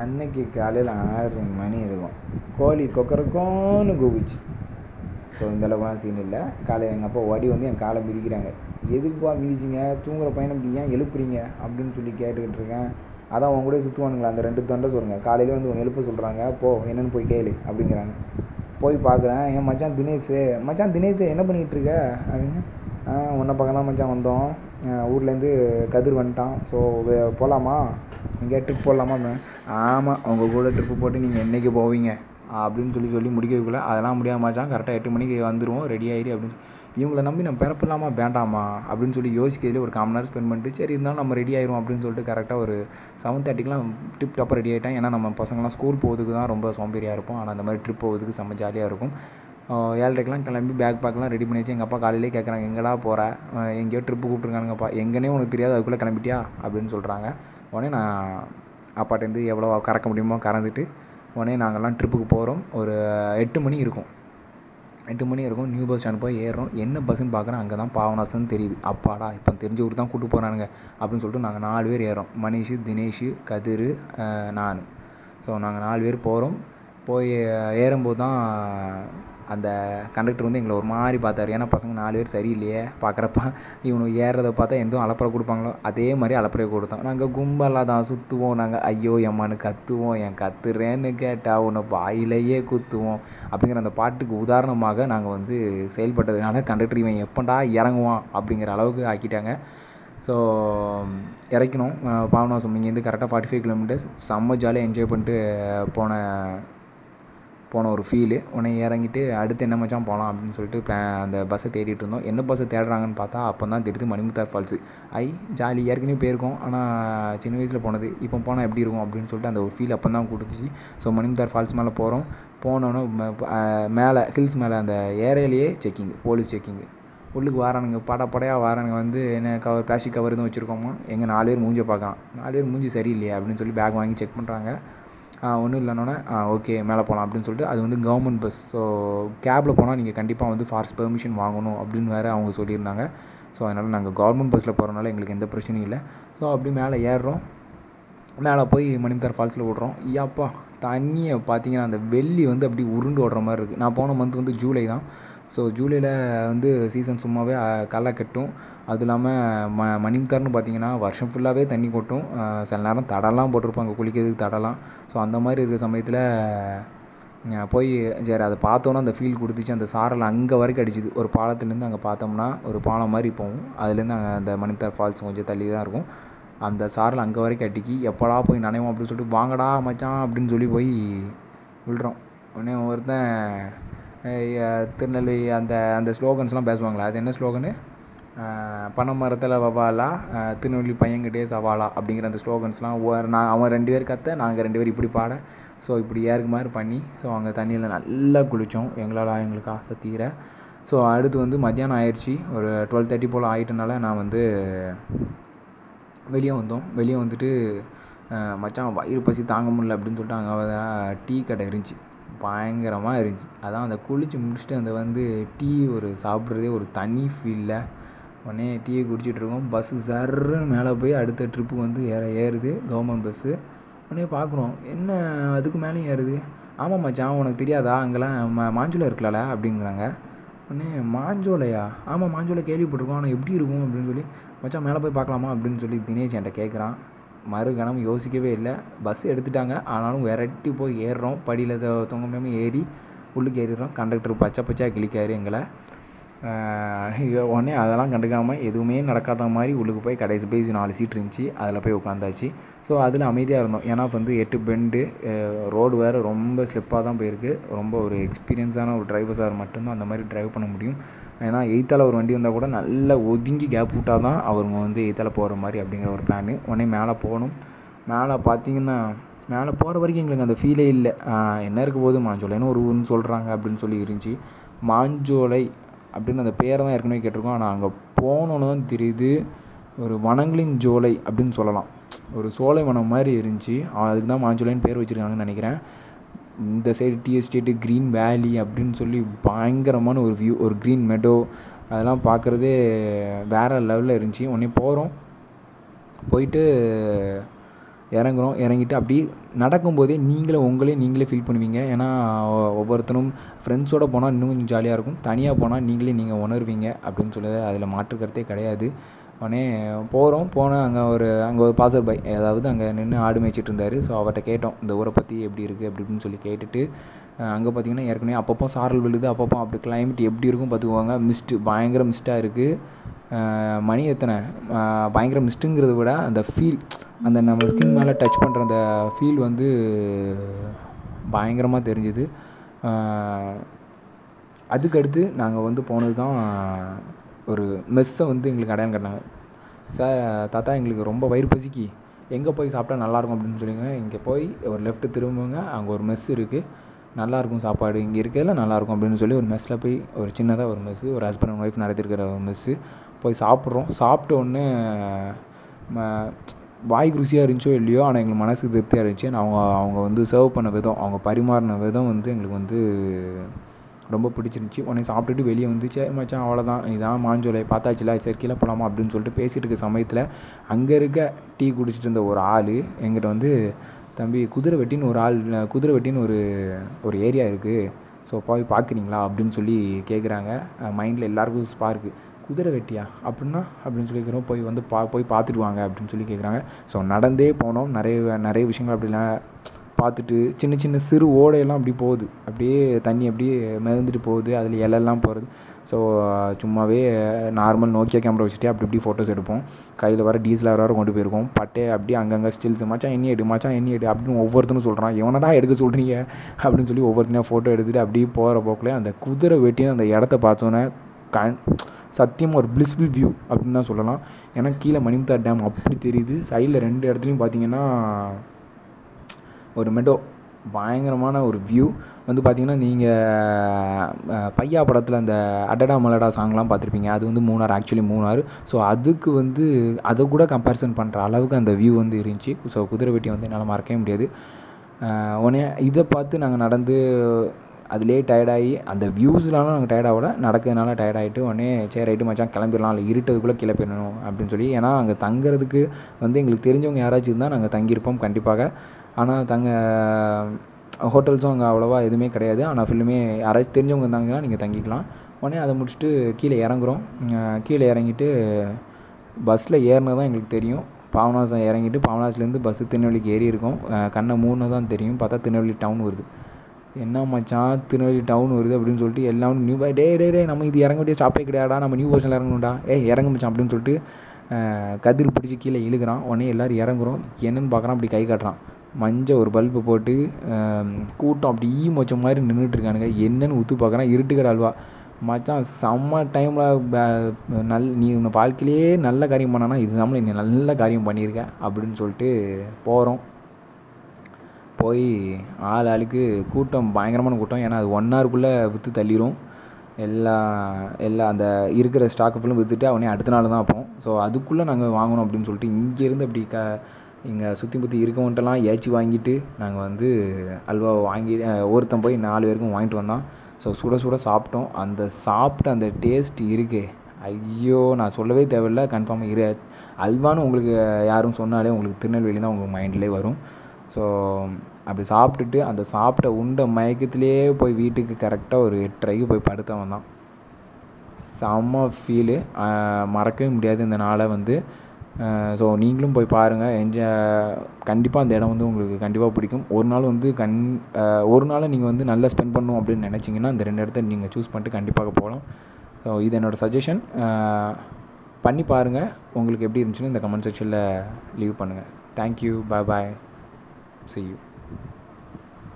அன்னைக்கு காலையில் ஆறு மணி இருக்கும். கோழி கொக்கரக்கோன்னு கூவிச்சு. ஸோ இந்த சீன் இல்லை. காலையில் எங்கள் அப்பா ஓடி வந்து என் காலை மிதிக்கிறாங்க. எதுக்குப்பா மிதிச்சிங்க? தூங்குற பையனை இப்படி ஏன் எழுப்புறீங்க? அப்படின்னு சொல்லி கேட்டுக்கிட்டு இருக்கேன். அதான் அவங்க கூட சுற்றுவானுங்களா அந்த ரெண்டு தொண்டை சொல்லுங்க. காலையில் வந்து ஒன்று எழுப்ப சொல்கிறாங்க போ என்னென்னு போய் கேளு அப்படிங்கிறாங்க. போய் பார்க்குறேன் என் மச்சான் தினேஷ் மச்சான் தினேஷ் என்ன பண்ணிகிட்டு இருக்க? அப்படின்னு. ஆ உன்னை பக்கம் தான் மச்சான் வந்தோம். ஊர்லேருந்து கதிர் வந்துட்டான். ஸோ போகலாமா எங்கேயா ட்ரிப் போடலாமா ஆமாம் அவங்க கூட ட்ரிப்பு போட்டு நீங்கள் என்றைக்கு போவீங்க? அப்படின்னு சொல்லி சொல்லி முடிக்கிறதுக்குள்ளே அதெல்லாம் முடியாமச்சான் கரெக்டாக எட்டு மணிக்கு வந்துடுவோம் ரெடி ஆகிடு அப்படின்னு இவங்கள நம்பி நம்ம பிறப்பிடலாமா வேண்டாமா? அப்படின்னு சொல்லி யோசிக்கிறதுல ஒரு காமன் நேரம் ஸ்பெண்ட் பண்ணிட்டு சரி இருந்தாலும் நம்ம ரெடி ஆயிரும் அப்படின்னு சொல்லிட்டு கரெக்டாக ஒரு செவன் தேர்ட்டிக்கெலாம் ட்ரிப் டாப்பாக ரெடி ஆகிட்டேன் ஏன்னா நம்ம பசங்களாம் ஸ்கூல் போகிறதுக்கு தான் ரொம்ப சோம்பேறியாக இருப்போம். ஆனால் அந்த மாதிரி ட்ரிப் போகிறதுக்கு செம்ம ஜாலியாக இருக்கும். ஏழரைக்கெலாம் கிளம்பி பேக் பேக்லாம் ரெடி பண்ணி வச்சு எங்கள் அப்பா காலையிலே கேட்குறாங்க எங்கடா போகிற எங்கேயோ ட்ரிப்பு கூப்பிட்ருக்கானுங்கப்பா எங்கேனே உனக்கு தெரியாது அதுக்குள்ளே கிளம்பிட்டியா? அப்படின்னு சொல்கிறாங்க உடனே நான் அப்பாட்டேருந்து எவ்வளோ கறக்க முடியுமோ கறந்துட்டு உடனே நாங்கள்லாம் ட்ரிப்புக்கு போகிறோம் ஒரு எட்டு மணி இருக்கும். எட்டு மணி இருக்கும். நியூ பஸ் ஸ்டாண்ட் போய் ஏறுறோம். என்ன பஸ்ஸுன்னு பார்க்குறேன் அங்கே தான் பாவனாசன் தெரியுது. அப்பாடா இப்போ தெரிஞ்ச ஊர் தான் கூப்பிட்டு போகிறானுங்க அப்படின்னு சொல்லிட்டு நாங்கள் நாலு பேர் ஏறோம் மனிஷ் தினேஷ் கதிர் நான். ஸோ நாங்கள் நாலு பேர் போகிறோம் போய் ஏறும்போது தான் அந்த கண்டக்டர் வந்து எங்களை ஒரு மாதிரி பார்த்தாரு. ஏன்னா பசங்க நாலு பேர் சரியில்லையே பார்க்குறப்ப. இவனுக்கு ஏறுறத பார்த்தா எதுவும் அலப்பறை கொடுப்பாங்களோ அதே மாதிரி அலப்பறையை கொடுத்தோம் நாங்கள் கும்பலாக தான் சுற்றுவோம் நாங்கள் ஐயோ எம்மான்னு கத்துவோம். என் கத்துறேன்னு கேட்டால் உன்னை வாயிலேயே குத்துவோம். அப்படிங்கிற அந்த பாட்டுக்கு உதாரணமாக நாங்கள் வந்து செயல்பட்டதுனால கண்டக்டர் இவன் எப்படா இறங்குவான்? அப்படிங்கிற அளவுக்கு ஆக்கிட்டாங்க. ஸோ இறக்கணும் பாவனாசம் இங்கேருந்து கரெக்டாக ஃபார்ட்டி ஃபைவ் கிலோமீட்டர்ஸ் செம்ம ஜாலியாக என்ஜாய் பண்ணிட்டு போன போன ஒரு ஃபீலு உடனே இறங்கிட்டு அடுத்து என்ன மச்சான் போகலாம் அப்படின்னு சொல்லிட்டு அந்த பஸ்ஸை தேடிட்டு இருந்தோம். என்ன பஸ்ஸை தேடுறாங்கன்னு பார்த்தா அப்போ தான் தெரியுது மணிமுத்தார் ஃபால்ஸு ஐ ஜாலி. ஏற்கனவே போயிருக்கோம். ஆனால் சின்ன வயசில் போனது. இப்போ போனால் எப்படி இருக்கும் அப்படின்னு சொல்லிட்டு அந்த ஒரு ஃபீல் அப்போ தான் கொடுத்துச்சு ஸோ மணிமுத்தார் ஃபால்ஸ் மேலே போகிறோம் போனோன்னே மேலே ஹில்ஸ் மேலே அந்த ஏரியாலேயே செக்கிங் போலீஸ் செக்கிங்கு உள்ளுக்கு வாரானுங்க. பட படையாக வாரானுங்க. வந்து என்ன கவர் பிளாஸ்டிக் கவர் எதுவும் வச்சுருக்கோமோ எங்கள் நாலு பேர் மூஞ்சை பார்க்கலாம். நாலு பேர் மூஞ்சி சரியில்லையே அப்படின்னு சொல்லி பேக் வாங்கி செக் பண்ணுறாங்க ஒன்றும் இல்லைனோடனே ஓகே மேலே போகலாம் அப்படின்னு சொல்லிட்டு அது வந்து கவர்மெண்ட் பஸ் ஸோ கேபில் போனால் நீங்கள் கண்டிப்பாக வந்து ஃபாஸ்ட் பெர்மிஷன் வாங்கணும் அப்படின்னு வேறு அவங்க சொல்லியிருந்தாங்க. ஸோ அதனால் நாங்கள் கவர்மெண்ட் பஸ்ஸில் போகிறனால எங்களுக்கு எந்த பிரச்சனையும் இல்லை. ஸோ அப்படி மேலே ஏறுறோம். மேலே போய் மணிமுத்தார் ஃபால்ஸில் விட்றோம் ஐயாப்பா தண்ணியை பார்த்தீங்கன்னா அந்த வெள்ளி வந்து அப்படி உருண்டு ஓடுற மாதிரி இருக்குது நான் போன மந்த் வந்து ஜூலை தான். ஸோ ஜூலையில் வந்து சீசன் சும்மாவே களை கட்டும். அதுவும் இல்லாமல் ம மணிமுத்தார்னு பார்த்தீங்கன்னா வருஷம் ஃபுல்லாகவே தண்ணி கொட்டும். சில நேரம் தடலாம் போட்டிருப்பாங்க குளிக்கிறதுக்கு தடலாம். ஸோ அந்த மாதிரி இருக்கிற சமயத்தில் போய் சரி அதை பார்த்தோன்னா அந்த ஃபீல் கொடுத்துச்சு. அந்த சாரல் அங்கே வரைக்கும் அடிச்சுது. ஒரு பாலத்துலேருந்து அங்கே பார்த்தோம்னா ஒரு பாலம் மாதிரி போகும். அதுலேருந்து அங்கே அந்த மணித்தார் ஃபால்ஸ் கொஞ்சம் தள்ளி தான் இருக்கும். அந்த சாரல் அங்கே வரைக்கும் அடிக்கி எப்படா போய் நனைவோம்? அப்படின்னு சொல்லிட்டு வாங்கடா மச்சான் அப்படின்னு சொல்லி போய் விழுறோம். உடனே ஒருத்தன் திருநெல்வேலி அந்த அந்த ஸ்லோகன்ஸ்லாம் பேசுவாங்களே அது என்ன ஸ்லோகனு பனை மரத்தில் வவாலா திருநெல்வேலி பையன்கிட்டே சவாலா அப்படிங்கிற அந்த ஸ்லோகன்ஸ்லாம் நான் அவன் ரெண்டு பேர் கத்த நாங்கள் ரெண்டு பேர் இப்படி பாட ஸோ இப்படி ஏறுக்கு மாதிரி பண்ணி ஸோ அங்கே தண்ணியில் நல்லா குளித்தோம் எங்களால் எங்களுக்கு ஆசை தீர. ஸோ அடுத்து வந்து மத்தியானம் ஆயிடுச்சு ஒரு டுவெல் தேர்ட்டி போல் ஆகிட்டனால நான் வந்து வெளியே வந்தோம். வெளியே வந்துட்டு மச்சான் வயிறு பசி தாங்க முடியல அப்படின்னு சொல்லிட்டு அங்கே டீ கடை இருந்துச்சு. பயங்கரமாக இருந்துச்சு. அதான் அந்த குளித்து முடிச்சுட்டு அந்த வந்து டீ ஒரு சாப்பிட்றதே ஒரு தனி ஃபீலில் உடனே டீயை குடிச்சிட்ருக்கோம் பஸ்ஸு சர்ன்னு மேலே போய் அடுத்த ட்ரிப்புக்கு வந்து ஏற ஏறுது. கவர்மெண்ட் பஸ்ஸு உடனே பார்க்குறோம் என்ன அதுக்கு மேலேயும் ஏறுது? ஆமாம் மச்சான் உனக்கு தெரியாதா? அங்கெல்லாம் மா மாஞ்சோலை இருக்கலாம்ல அப்படிங்கிறாங்க. உடனே மாஞ்சோலையா? ஆமாம் மாஞ்சோலை கேள்விப்பட்டிருக்கோம். ஆனால் எப்படி இருக்கும்? அப்படின்னு சொல்லி மச்சான் மேலே போய் பார்க்கலாமா? அப்படின்னு சொல்லி தினேஷ் என்கிட்ட கேட்குறான். மறுகணம் யோசிக்கவே இல்லை. பஸ் எடுத்துட்டாங்க. ஆனாலும் விரட்டி போய் ஏறுறோம். படியில் தொங்க முடியாமல் ஏறி உள்ளுக்கு ஏறிடுறோம். கண்டக்டர் பச்சை பச்சையாக கிளிக்காரு எங்களை. உடனே அதெல்லாம் கண்டுக்காமல் எதுவுமே நடக்காத மாதிரி உள்ளுக்கு போய் கடைசி போய் நாலு சீட் இருந்துச்சு. அதில் போய் உட்காந்தாச்சு ஸோ அதில் அமைதியாக இருந்தோம். ஏன்னா வந்து எட்டு பெண்டு ரோடு வேறு ரொம்ப ஸ்லிப்பாக தான் போயிருக்கு. ரொம்ப ஒரு எக்ஸ்பீரியன்ஸான ஒரு டிரைவர்ஸாக மட்டும்தான் அந்த மாதிரி ட்ரைவ் பண்ண முடியும். ஏன்னா எய்த்தால் ஒரு வண்டி வந்தால் கூட நல்லா ஒதுங்கி கேப் விட்டால் தான் அவங்க வந்து எய்த்தால் போகிற மாதிரி அப்படிங்கிற ஒரு பிளான் உடனே மேலே போகணும் மேலே பார்த்தீங்கன்னா மேலே போகிற வரைக்கும் எங்களுக்கு அந்த ஃபீலே இல்லை. என்ன இருக்க போது மாஞ்சோலைன்னு ஒரு ஊர்னு சொல்கிறாங்க அப்படின்னு சொல்லி இருந்துச்சு. மாஞ்சோலை அப்படின்னு அந்த பேரை தான் ஏற்கனவே கேட்டிருக்கோம். ஆனால் அங்கே போனோன்னு தான் தெரியுது. ஒரு வனங்களின் ஜோலை அப்படின்னு சொல்லலாம். ஒரு சோலை வனம் மாதிரி இருந்துச்சு. அதுக்கு தான் மாஞ்சோலைன்னு பேர் வச்சுருக்காங்கன்னு நினைக்கிறேன். இந்த சைடு டீ எஸ்டேட்டு க்ரீன் வேலி அப்படின்னு சொல்லி பயங்கரமான ஒரு வியூ ஒரு க்ரீன் மெடோ அதெல்லாம் பார்க்குறதே வேறு லெவலில் இருந்துச்சு. உடனே போகிறோம் போயிட்டு இறங்குறோம் இறங்கிட்டு அப்படி நடக்கும்போதே நீங்களே உங்களே நீங்களே ஃபீல் பண்ணுவீங்க. ஏன்னா ஒவ்வொருத்தரும் ஃப்ரெண்ட்ஸோடு போனால் இன்னும் கொஞ்சம் ஜாலியாக இருக்கும். தனியாக போனால் நீங்களே நீங்கள் உணர்வீங்க அப்படின்னு சொல்லி அதில் மாற்று கருத்தே கிடையாது. உடனே போகிறோம் போனால் அங்கே ஒரு அங்கே ஒரு பாசர் பை அதாவது அங்கே நின்று ஆடு மேய்ச்சிட்டு இருந்தார். ஸோ அவர்கிட்ட கேட்டோம் இந்த ஊரை பற்றி எப்படி இருக்குது அப்படி இப்படின்னு சொல்லி கேட்டுட்டு அங்கே பார்த்தீங்கன்னா ஏற்கனவே அப்பப்போ சாரல் விழுது அப்பப்போ அப்படி கிளைமேட் எப்படி இருக்கும் பார்த்துக்குவாங்க மிஸ்ட்டு பயங்கர மிஸ்ட்டாக இருக்குது மணி எத்தனை? பயங்கர மிஸ்ட்டுங்கிறத விட அந்த ஃபீல் அந்த நம்ம ஸ்கின் மேலே டச் பண்ணுற அந்த ஃபீல் வந்து பயங்கரமாக தெரிஞ்சுது. அதுக்கடுத்து நாங்கள் வந்து போனது தான் ஒரு மெஸ்ஸை வந்து எங்களுக்கு அடையாளம் கட்டினாங்க. சார் தாத்தா எங்களுக்கு ரொம்ப வயிறு பசிக்கு. எங்கே போய் சாப்பிட்டா நல்லாயிருக்கும் அப்படின்னு சொல்லிங்க இங்கே போய் ஒரு லெஃப்ட்டு திரும்புங்க. அங்கே ஒரு மெஸ் இருக்குது நல்லாயிருக்கும் சாப்பாடு. இங்கே இருக்கிறதுல நல்லாயிருக்கும் அப்படின்னு சொல்லி ஒரு மெஸ்ஸில் போய் ஒரு சின்னதாக ஒரு மெஸ்ஸு ஒரு ஹஸ்பண்ட் அண்ட் ஒய்ஃப் நடத்திருக்கிற ஒரு மெஸ்ஸு போய் சாப்பிட்றோம். சாப்பிட்ட உடனே ம- வாய்க்கு ருசியாக இருந்துச்சோ இல்லையோ ஆனால் எங்களுக்கு மனசுக்கு திருப்தியாக இருந்துச்சு. நான் அவங்க அவங்க வந்து சர்வ் பண்ண விதம் அவங்க பரிமாறின விதம் வந்து எங்களுக்கு வந்து ரொம்ப பிடிச்சிருந்துச்சி. உடனே சாப்பிட்டுட்டு வெளியே வந்து சரி மச்சான் அவ்வளோதான் இதான் மாஞ்சோலை. பார்த்தாச்சுல சரி கீழே போகலாமா அப்படின்னு சொல்லிட்டு பேசிகிட்டு இருக்க சமயத்தில் அங்கே இருக்க டீ குடிச்சிட்டு இருந்த ஒரு ஆள் எங்கிட்ட வந்து தம்பி குதிரை வெட்டின்னு ஒரு ஆள் குதிரை வெட்டின்னு ஒரு ஒரு ஏரியா இருக்குது ஸோ போய் பார்க்குறீங்களா? அப்படின்னு சொல்லி கேட்குறாங்க மைண்டில் எல்லாருக்கும் ஸ்பார்க்கு குதிரை வெட்டியா? அப்படின்னா அப்படின்னு சொல்லி கேட்குறோம் போய் வந்து பா போய் பார்த்துட்டு வாங்க அப்படின்னு சொல்லி கேட்குறாங்க ஸோ நடந்தே போனோம். நிறைய நிறைய விஷயங்கள் அப்படிலாம் பார்த்துட்டு சின்ன சின்ன சிறு ஓடையெல்லாம் அப்படி போகுது. அப்படியே தண்ணி அப்படியே மிதந்துட்டு போகுது. அதில் இலையெல்லாம் போகிறது ஸோ சும்மாவே நார்மல் நோக்கியா கேமரா வச்சுட்டு அப்படி இப்படி ஃபோட்டோஸ் எடுப்போம். கையில் வர டீசலாக வர கொண்டு போயிருக்கோம். பட்டே அப்படியே அங்கங்கே ஸ்டில்ஸ் மச்சான் எண்ணி எடு மச்சான் எண்ணி எடு அப்படின்னு ஒவ்வொருத்தனும் சொல்கிறான் எவனடா எடுக்க சொல்கிறீங்க அப்படின்னு சொல்லி ஒவ்வொருத்தனையும் ஃபோட்டோ எடுத்துகிட்டு அப்படியே போகிற போக்கில் அந்த குதிரை வெட்டின்னு அந்த இடத்த பார்த்தோன்னே கண் சத்தியமாக ஒரு பிளிஸ்ஃபுல் வியூ அப்படின்னு தான் சொல்லலாம். ஏன்னா கீழே மணிமுத்தார் டேம் அப்படி தெரியுது. சைடில் ரெண்டு இடத்துலையும் பார்த்தீங்கன்னா ஒரு மெடோ பயங்கரமான ஒரு வியூ வந்து பார்த்தீங்கன்னா நீங்கள் பையா படத்தில் அந்த அடடா மலடா சாங்லாம் பார்த்துருப்பீங்க அது வந்து மூணார் ஆக்சுவலி மூணார் ஸோ அதுக்கு வந்து அதை கூட கம்பேரிசன் பண்ணுற அளவுக்கு அந்த வியூ வந்து இருந்துச்சு. ஸோ குதிரை வெட்டி வந்து என்னால் மறக்கவே முடியாது. உடனே இதை பார்த்து நாங்கள் நடந்து அதுலேயே டயர்டாகி அந்த வியூஸ்லாம் நாங்கள் டயர்டாகல நடக்கிறதுனால டயர்டாகிட்டு உடனே சரி ரைட்டு மச்சான் கிளம்பிடலாம். இல்லை இருட்டதுக்குள்ளே கீழே போயிடணும் அப்படின்னு சொல்லி. ஏன்னா அங்கே தங்குறதுக்கு வந்து எங்களுக்கு தெரிஞ்சவங்க யாராச்சும் இருந்தால் நாங்கள் தங்கியிருப்போம் கண்டிப்பாக. ஆனால் தங்க ஹோட்டல்ஸும் அங்கே அவ்வளோவா எதுவுமே கிடையாது. ஆனால் ஃபுல்லுமே யாராச்சும் தெரிஞ்சவங்க இருந்தாங்கன்னா நீங்கள் தங்கிக்கலாம். உடனே அதை முடிச்சுட்டு கீழே இறங்குறோம். கீழே இறங்கிட்டு பஸ்ஸில் ஏறினது தான் எங்களுக்கு தெரியும். பாவனாசம் இறங்கிட்டு பாவனாசிலேருந்து பஸ்ஸு திருநெல்வேலிக்கு ஏறி இருக்கோம். கண்ணை மூணு தான் தெரியும். பார்த்தா திருநெல்வேலி டவுன் வருது. என்ன மச்சான் திருநெல்வேலி டவுன் வருது அப்படின்னு சொல்லிட்டு எல்லாம் நியூ டே டே டே நம்ம இது இறங்க வேண்டிய ஸ்டாப்பே கிடையாடா நம்ம நியூ பஸ்ஸில் இறங்கணும்டா. ஏ இறங்க மச்சான் அப்படின்னு சொல்லிட்டு கதிர் பிடிச்சி கீழே இழுக்கிறான். உடனே எல்லோரும் இறங்குறோம். என்னன்னு பார்க்குறான். அப்படி கை காட்டுறான். மஞ்சள் ஒரு பல்பு போட்டு கூட்டம் அப்படி ஈ மொச்ச மாதிரி நின்றுட்டுருக்கானுங்க என்னென்னு என்னன்னு பார்க்குறான். இருட்டுக்கடை அல்வா. மச்சான் செம்ம டைமில் நல் நீ உன்னை வாழ்க்கையிலேயே நல்ல காரியம் பண்ணானா இது தான் நீ நல்ல காரியம் பண்ணியிருக்க அப்படின்னு சொல்லிட்டு போகிறோம் போய் ஆள் ஆளுக்கு கூட்டம் பயங்கரமான கூட்டம். ஏன்னா அது ஒன் ஹவருக்குள்ளே விற்று தள்ளிடும் எல்லா எல்லா அந்த இருக்கிற ஸ்டாக்கு ஃபுல்லும் விற்றுட்டு அவனே அடுத்த நாள் தான் போவோம் ஸோ அதுக்குள்ளே நாங்கள் வாங்கணும் அப்படின்னு சொல்லிட்டு இங்கேருந்து அப்படி க இங்கே சுற்றி பற்றி இருக்கவன்ட்டெல்லாம் ஏச்சி வாங்கிட்டு நாங்கள் வந்து அல்வா வாங்கி ஒருத்தன் போய் நாலு பேருக்கும் வாங்கிட்டு வந்தான். ஸோ சுட சுட சாப்பிட்டோம். அந்த சாப்பிட்ட அந்த டேஸ்ட் இருக்கே. ஐயோ நான் சொல்லவே தேவையில்ல. கன்ஃபார்மாக இரு. அல்வான்னு உங்களுக்கு யாரும் சொன்னாலே உங்களுக்கு திருநெல்வேலி தான் உங்கள் மைண்ட்லேயே வரும். ஸோ அப்படி சாப்பிட்டுட்டு அந்த சாப்பிட்ட உண்ட மயக்கத்திலே போய் வீட்டுக்கு கரெக்டாக ஒரு எட்டரைக்கு போய் படுத்தவன் தான். செம்ம ஃபீலு மறக்கவே முடியாது இந்த நாளை வந்து. ஸோ நீங்களும் போய் பாருங்கள் என்ஜாய் கண்டிப்பாக அந்த இடம் வந்து உங்களுக்கு கண்டிப்பாக பிடிக்கும். ஒரு நாள் வந்து கண் ஒரு நாள் நீங்கள் வந்து நல்லா ஸ்பெண்ட் பண்ணும் அப்படின்னு நினச்சிங்கன்னா அந்த ரெண்டு இடத்த நீங்கள் சூஸ் பண்ணிட்டு கண்டிப்பாக போகலாம். ஸோ இது என்னோடய சஜஷன் பண்ணி பாருங்கள் உங்களுக்கு எப்படி இருந்துச்சுன்னு இந்த கமெண்ட் செக்ஷனில் லீவ் பண்ணுங்கள் thank you bye bye see you